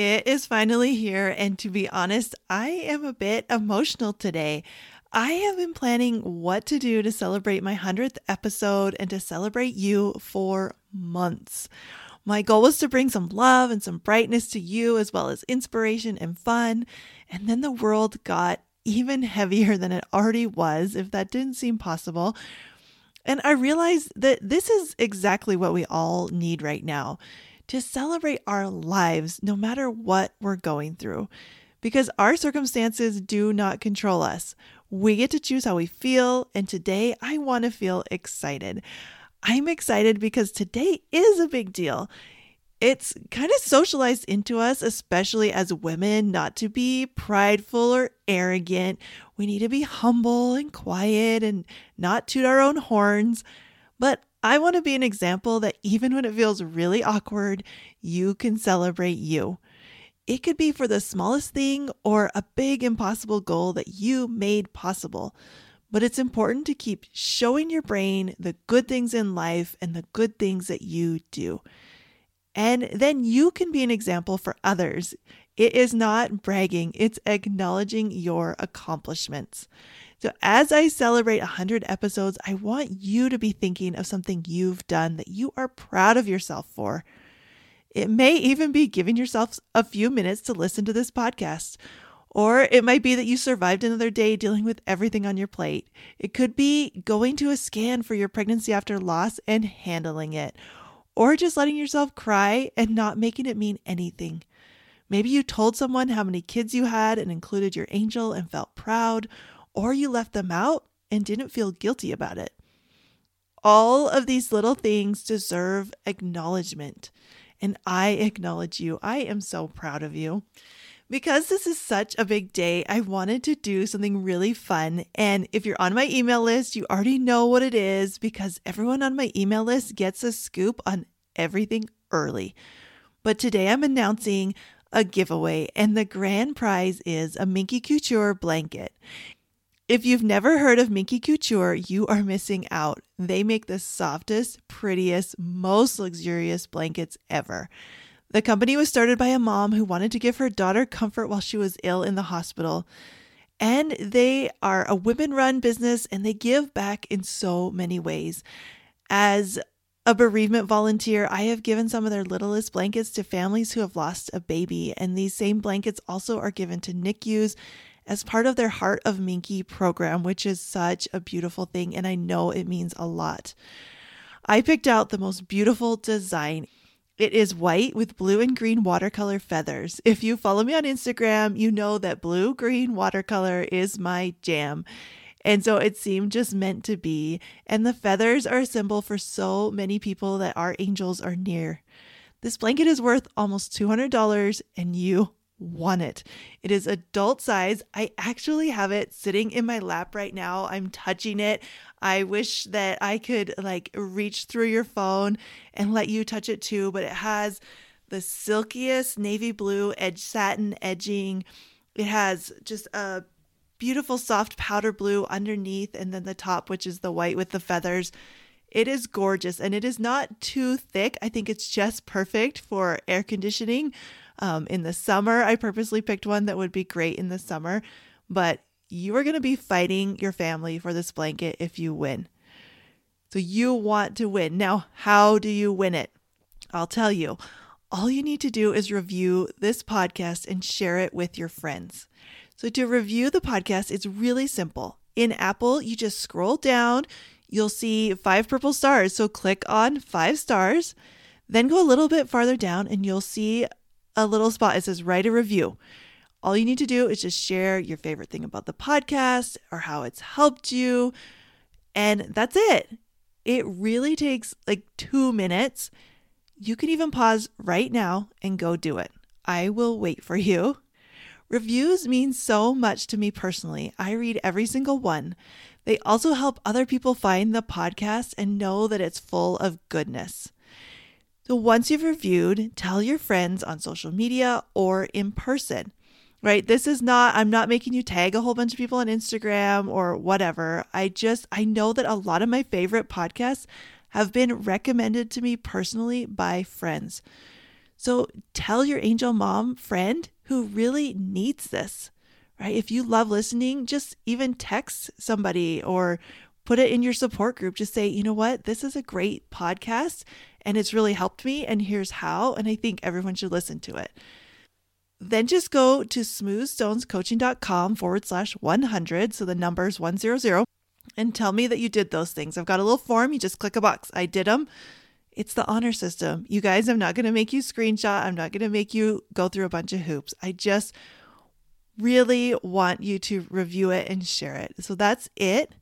It is finally here, and to be honest, I am a bit emotional today. I have been planning what to do to celebrate my 100th episode and to celebrate you for months. My goal was to bring some love and some brightness to you, as well as inspiration and fun. And then the world got even heavier than it already was, if that didn't seem possible. And I realized that this is exactly what we all need right now to celebrate our lives no matter what we're going through. Because our circumstances do not control us. We get to choose how we feel, and today I want to feel excited. I'm excited because today is a big deal. It's kind of socialized into us, especially as women, not to be prideful or arrogant. We need to be humble and quiet and not toot our own horns. But I want to be an example that even when it feels really awkward, you can celebrate you. It could be for the smallest thing or a big impossible goal that you made possible. But it's important to keep showing your brain the good things in life and the good things that you do. And then you can be an example for others. It is not bragging, it's acknowledging your accomplishments. So, as I celebrate 100 episodes, I want you to be thinking of something you've done that you are proud of yourself for. It may even be giving yourself a few minutes to listen to this podcast. Or it might be that you survived another day dealing with everything on your plate. It could be going to a scan for your pregnancy after loss and handling it. Or just letting yourself cry and not making it mean anything. Maybe you told someone how many kids you had and included your angel and felt proud or you left them out and didn't feel guilty about it. All of these little things deserve acknowledgement. And I acknowledge you. I am so proud of you. Because this is such a big day, I wanted to do something really fun. And if you're on my email list, you already know what it is because everyone on my email list gets a scoop on everything early. But today I'm announcing a giveaway, and the grand prize is a Minky Couture blanket. If you've never heard of Minky Couture, you are missing out. They make the softest, prettiest, most luxurious blankets ever. The company was started by a mom who wanted to give her daughter comfort while she was ill in the hospital. And they are a women run business and they give back in so many ways. As a bereavement volunteer, I have given some of their littlest blankets to families who have lost a baby, and these same blankets also are given to NICUs as part of their Heart of Minky program, which is such a beautiful thing. And I know it means a lot. I picked out the most beautiful design. It is white with blue and green watercolor feathers. If you follow me on Instagram, you know that blue green watercolor is my jam. And so it seemed just meant to be. And the feathers are a symbol for so many people that our angels are near. This blanket is worth almost $200 and you want it. It is adult size. I actually have it sitting in my lap right now. I'm touching it. I wish that I could like reach through your phone and let you touch it too, but it has the silkiest navy blue edge satin edging. It has just a beautiful soft powder blue underneath and then the top which is the white with the feathers. It is gorgeous and it is not too thick. I think it's just perfect for air conditioning um, in the summer. I purposely picked one that would be great in the summer, but you are going to be fighting your family for this blanket if you win. So you want to win. Now, how do you win it? I'll tell you. All you need to do is review this podcast and share it with your friends. So, to review the podcast, it's really simple. In Apple, you just scroll down, you'll see five purple stars. So, click on five stars, then go a little bit farther down, and you'll see a little spot. It says write a review. All you need to do is just share your favorite thing about the podcast or how it's helped you. And that's it. It really takes like two minutes. You can even pause right now and go do it. I will wait for you. Reviews mean so much to me personally. I read every single one. They also help other people find the podcast and know that it's full of goodness. So once you've reviewed, tell your friends on social media or in person. Right? This is not I'm not making you tag a whole bunch of people on Instagram or whatever. I just I know that a lot of my favorite podcasts have been recommended to me personally by friends. So tell your angel mom friend who really needs this, right? If you love listening, just even text somebody or put it in your support group. Just say, you know what, this is a great podcast and it's really helped me, and here's how. And I think everyone should listen to it. Then just go to smoothstonescoaching.com forward slash 100. So the number is 100 and tell me that you did those things. I've got a little form. You just click a box. I did them. It's the honor system. You guys, I'm not going to make you screenshot. I'm not going to make you go through a bunch of hoops. I just really want you to review it and share it. So that's it.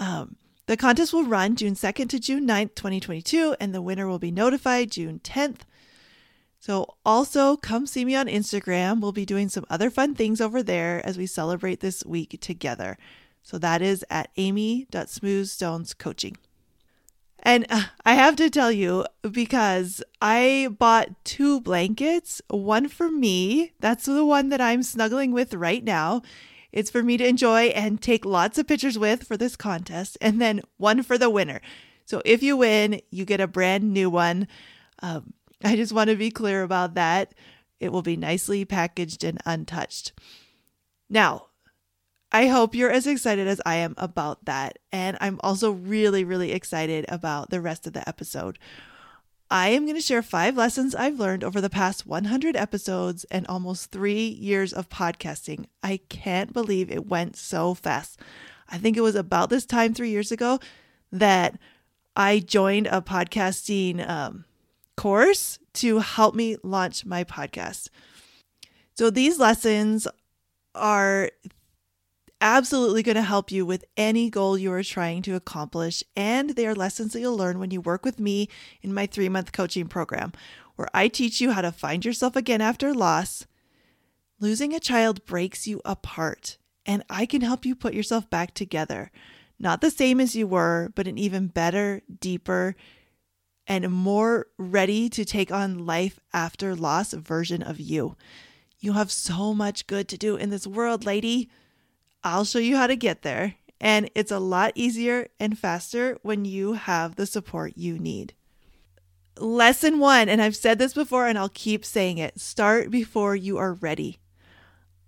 Um, the contest will run June 2nd to June 9th, 2022, and the winner will be notified June 10th. So, also come see me on Instagram. We'll be doing some other fun things over there as we celebrate this week together. So that is at amy.smoothstonescoaching. And uh, I have to tell you, because I bought two blankets, one for me, that's the one that I'm snuggling with right now. It's for me to enjoy and take lots of pictures with for this contest, and then one for the winner. So if you win, you get a brand new one. Um, I just want to be clear about that. It will be nicely packaged and untouched. Now, I hope you're as excited as I am about that. And I'm also really, really excited about the rest of the episode. I am going to share five lessons I've learned over the past 100 episodes and almost three years of podcasting. I can't believe it went so fast. I think it was about this time three years ago that I joined a podcasting um, course to help me launch my podcast. So these lessons are absolutely going to help you with any goal you are trying to accomplish. And they are lessons that you'll learn when you work with me in my three month coaching program, where I teach you how to find yourself again after loss. Losing a child breaks you apart, and I can help you put yourself back together. Not the same as you were, but an even better, deeper, and more ready to take on life after loss version of you. You have so much good to do in this world, lady. I'll show you how to get there. And it's a lot easier and faster when you have the support you need. Lesson one, and I've said this before and I'll keep saying it start before you are ready.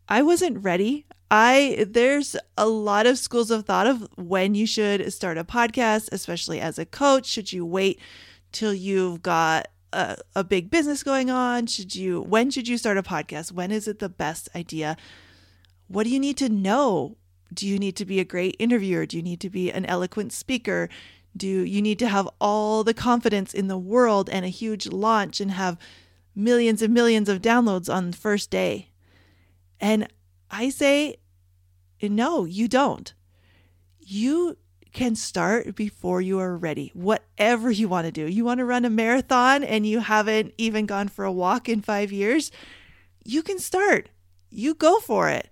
I wasn't ready. I there's a lot of schools of thought of when you should start a podcast, especially as a coach. Should you wait till you've got a, a big business going on? Should you when should you start a podcast? When is it the best idea? What do you need to know? Do you need to be a great interviewer? Do you need to be an eloquent speaker? Do you need to have all the confidence in the world and a huge launch and have millions and millions of downloads on the first day? And I say, no, you don't. You can start before you are ready, whatever you want to do. You want to run a marathon and you haven't even gone for a walk in five years, you can start. You go for it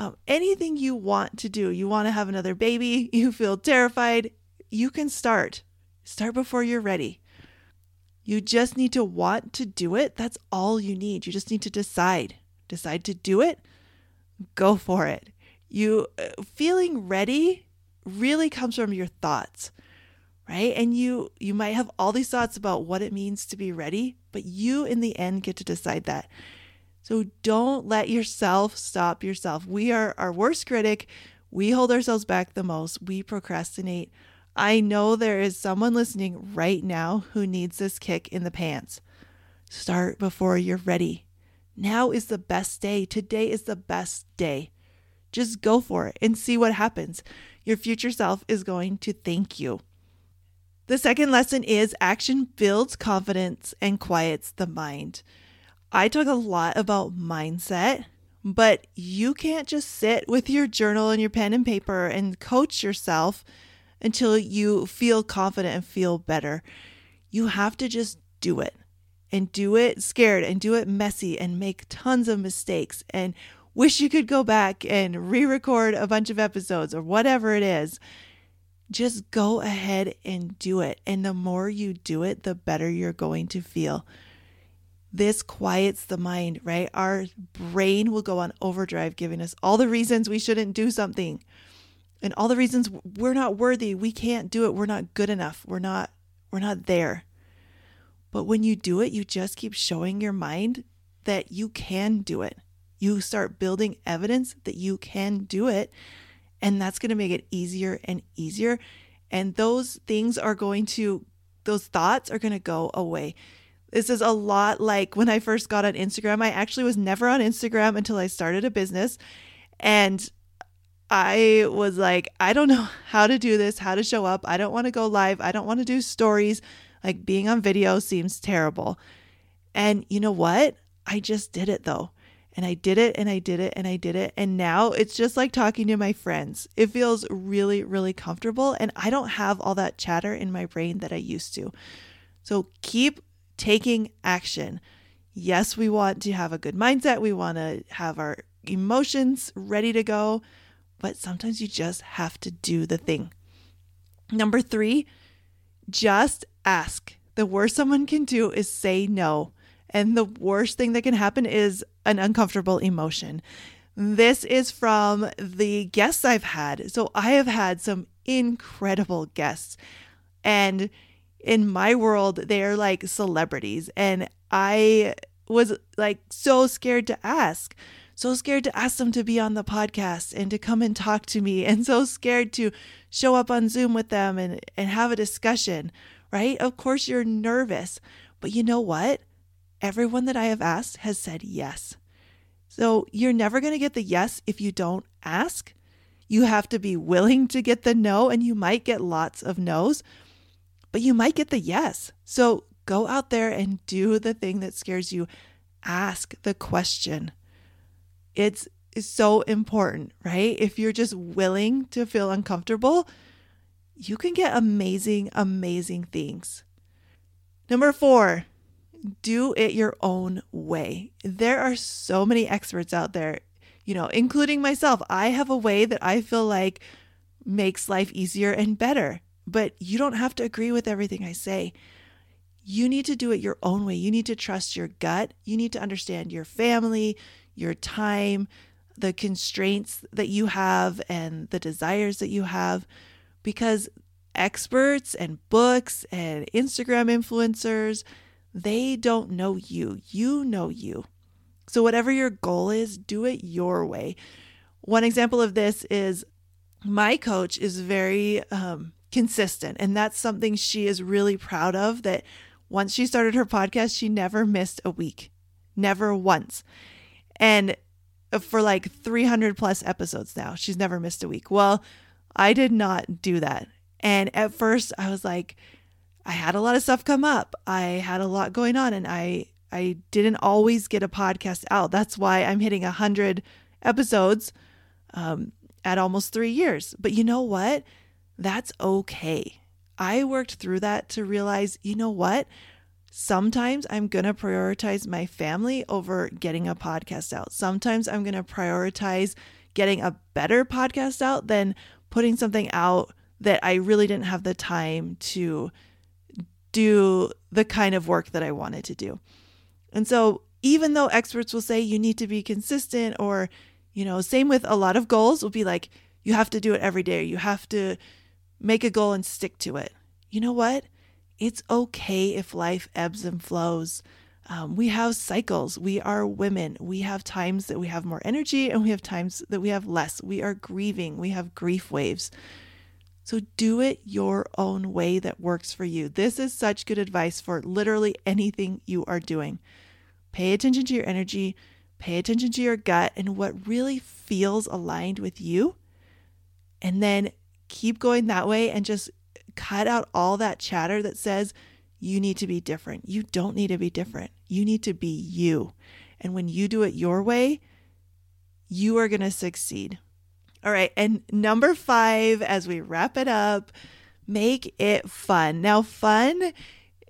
um, anything you want to do. You want to have another baby, you feel terrified, you can start. Start before you're ready. You just need to want to do it. That's all you need. You just need to decide. Decide to do it. Go for it. You uh, feeling ready really comes from your thoughts right and you you might have all these thoughts about what it means to be ready but you in the end get to decide that so don't let yourself stop yourself. We are our worst critic. We hold ourselves back the most. We procrastinate. I know there is someone listening right now who needs this kick in the pants. Start before you're ready. Now is the best day. Today is the best day. Just go for it and see what happens. Your future self is going to thank you. The second lesson is action builds confidence and quiets the mind. I talk a lot about mindset, but you can't just sit with your journal and your pen and paper and coach yourself until you feel confident and feel better. You have to just do it and do it scared and do it messy and make tons of mistakes. And wish you could go back and re record a bunch of episodes or whatever it is. Just go ahead and do it. And the more you do it, the better you're going to feel. This quiets the mind, right? Our brain will go on overdrive, giving us all the reasons we shouldn't do something and all the reasons we're not worthy, we can't do it, we're not good enough, we're not we're not there. But when you do it, you just keep showing your mind that you can do it. You start building evidence that you can do it, and that's going to make it easier and easier. And those things are going to those thoughts are going to go away. This is a lot like when I first got on Instagram. I actually was never on Instagram until I started a business. And I was like, I don't know how to do this, how to show up. I don't want to go live. I don't want to do stories. Like being on video seems terrible. And you know what? I just did it though. And I did it and I did it and I did it. And now it's just like talking to my friends. It feels really, really comfortable. And I don't have all that chatter in my brain that I used to. So keep taking action. Yes, we want to have a good mindset. We want to have our emotions ready to go but sometimes you just have to do the thing. Number three, just ask. The worst someone can do is say no. And the worst thing that can happen is an uncomfortable emotion. This is from the guests I've had. So I have had some incredible guests. And in my world, they're like celebrities. And I was like so scared to ask so scared to ask them to be on the podcast and to come and talk to me, and so scared to show up on Zoom with them and, and have a discussion, right? Of course, you're nervous, but you know what? Everyone that I have asked has said yes. So you're never going to get the yes if you don't ask. You have to be willing to get the no, and you might get lots of no's, but you might get the yes. So go out there and do the thing that scares you. Ask the question. It's so important, right? If you're just willing to feel uncomfortable, you can get amazing, amazing things. Number four, do it your own way. There are so many experts out there, you know, including myself. I have a way that I feel like makes life easier and better, but you don't have to agree with everything I say. You need to do it your own way. You need to trust your gut. You need to understand your family, your time, the constraints that you have, and the desires that you have, because experts and books and Instagram influencers, they don't know you. You know you. So, whatever your goal is, do it your way. One example of this is my coach is very um, consistent, and that's something she is really proud of. That once she started her podcast, she never missed a week, never once. And for like 300 plus episodes now, she's never missed a week. Well, I did not do that. And at first, I was like, I had a lot of stuff come up. I had a lot going on, and I I didn't always get a podcast out. That's why I'm hitting a hundred episodes um, at almost three years. But you know what? That's okay. I worked through that to realize, you know what? Sometimes I'm going to prioritize my family over getting a podcast out. Sometimes I'm going to prioritize getting a better podcast out than putting something out that I really didn't have the time to do the kind of work that I wanted to do. And so, even though experts will say you need to be consistent, or, you know, same with a lot of goals, will be like, you have to do it every day, you have to make a goal and stick to it. You know what? it's okay if life ebbs and flows. Um, we have cycles. We are women. We have times that we have more energy and we have times that we have less. We are grieving. We have grief waves. So do it your own way that works for you. This is such good advice for literally anything you are doing. Pay attention to your energy, pay attention to your gut and what really feels aligned with you. And then keep going that way and just cut out all that chatter that says you need to be different. You don't need to be different. You need to be you. And when you do it your way, you are going to succeed. All right. And number five, as we wrap it up, make it fun. Now, fun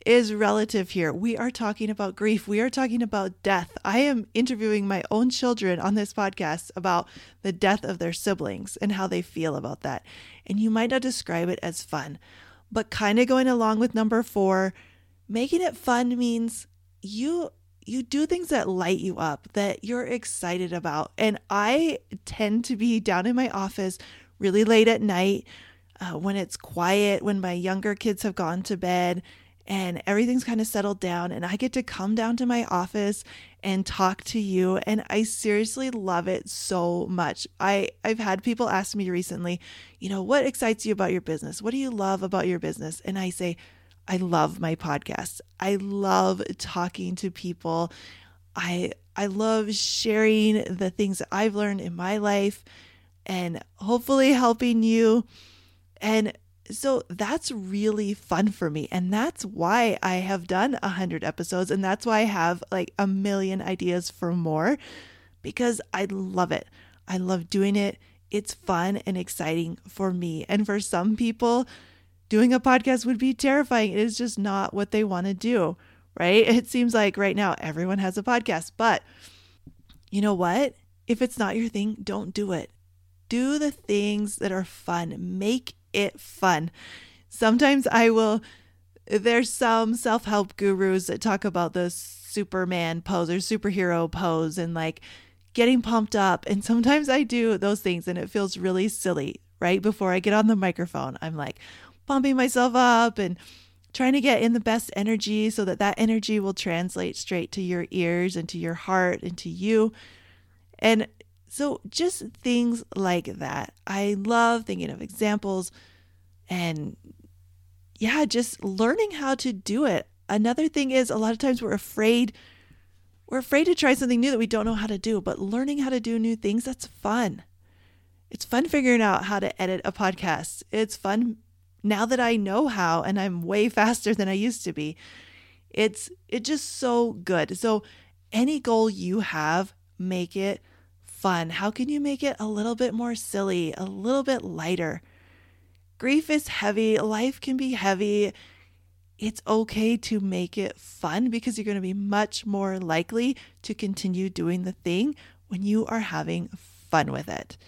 is relative here. We are talking about grief. We are talking about death. I am interviewing my own children on this podcast about the death of their siblings and how they feel about that. And you might not describe it as fun, but kind of going along with number four, making it fun means you you do things that light you up, that you're excited about. And I tend to be down in my office really late at night uh, when it's quiet, when my younger kids have gone to bed and everything's kind of settled down and I get to come down to my office and talk to you and I seriously love it so much. I I've had people ask me recently, you know, what excites you about your business? What do you love about your business? And I say, I love my podcast. I love talking to people. I I love sharing the things that I've learned in my life and hopefully helping you. And so that's really fun for me. And that's why I have done a hundred episodes. And that's why I have like a million ideas for more because I love it. I love doing it. It's fun and exciting for me. And for some people, doing a podcast would be terrifying. It is just not what they want to do, right? It seems like right now everyone has a podcast, but you know what? If it's not your thing, don't do it. Do the things that are fun. Make it fun. Sometimes I will, there's some self help gurus that talk about the Superman pose or superhero pose and like getting pumped up. And sometimes I do those things and it feels really silly. Right before I get on the microphone, I'm like pumping myself up and trying to get in the best energy so that that energy will translate straight to your ears and to your heart and to you. And so, just things like that. I love thinking of examples and, yeah, just learning how to do it. Another thing is, a lot of times we're afraid. We're afraid to try something new that we don't know how to do, but learning how to do new things, that's fun. It's fun figuring out how to edit a podcast. It's fun now that I know how and I'm way faster than I used to be. It's it's just so good. So any goal you have, make it fun? How can you make it a little bit more silly, a little bit lighter? Grief is heavy, life can be heavy. It's okay to make it fun because you're going to be much more likely to continue doing the thing when you are having fun with it.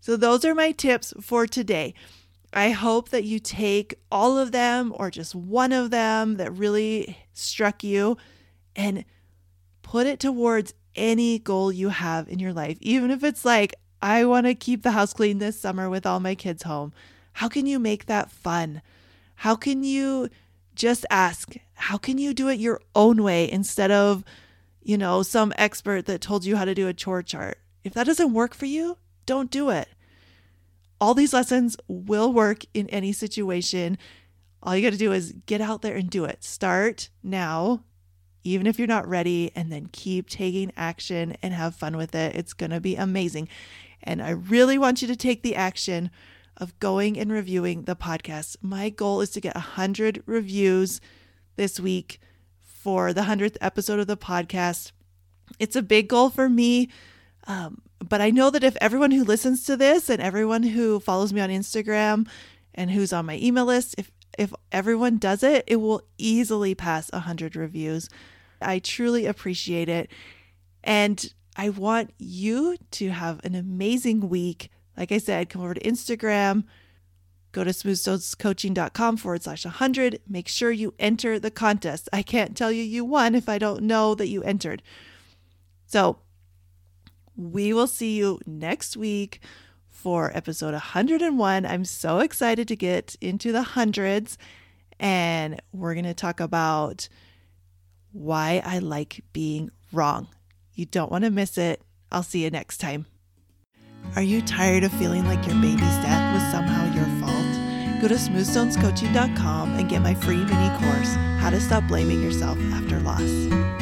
So, those are my tips for today. I hope that you take all of them or just one of them that really struck you and put it towards any goal you have in your life, even if it's like, I want to keep the house clean this summer with all my kids home. How can you make that fun? How can you just ask, how can you do it your own way instead of, you know, some expert that told you how to do a chore chart? If that doesn't work for you, don't do it. All these lessons will work in any situation. All you got to do is get out there and do it. Start now even if you're not ready, and then keep taking action and have fun with it. It's going to be amazing. And I really want you to take the action of going and reviewing the podcast. My goal is to get 100 reviews this week for the 100th episode of the podcast. It's a big goal for me. Um, but I know that if everyone who listens to this and everyone who follows me on Instagram and who's on my email list, if if everyone does it, it will easily pass 100 reviews. I truly appreciate it. And I want you to have an amazing week. Like I said, come over to Instagram, go to smoothstonescoaching.com forward slash 100. Make sure you enter the contest. I can't tell you you won if I don't know that you entered. So we will see you next week for episode 101. I'm so excited to get into the hundreds, and we're going to talk about why I like being wrong. You don't want to miss it. I'll see you next time. Are you tired of feeling like your baby's death was somehow your fault? Go to smoothstonescoaching.com and get my free mini course, How to Stop Blaming Yourself After Loss.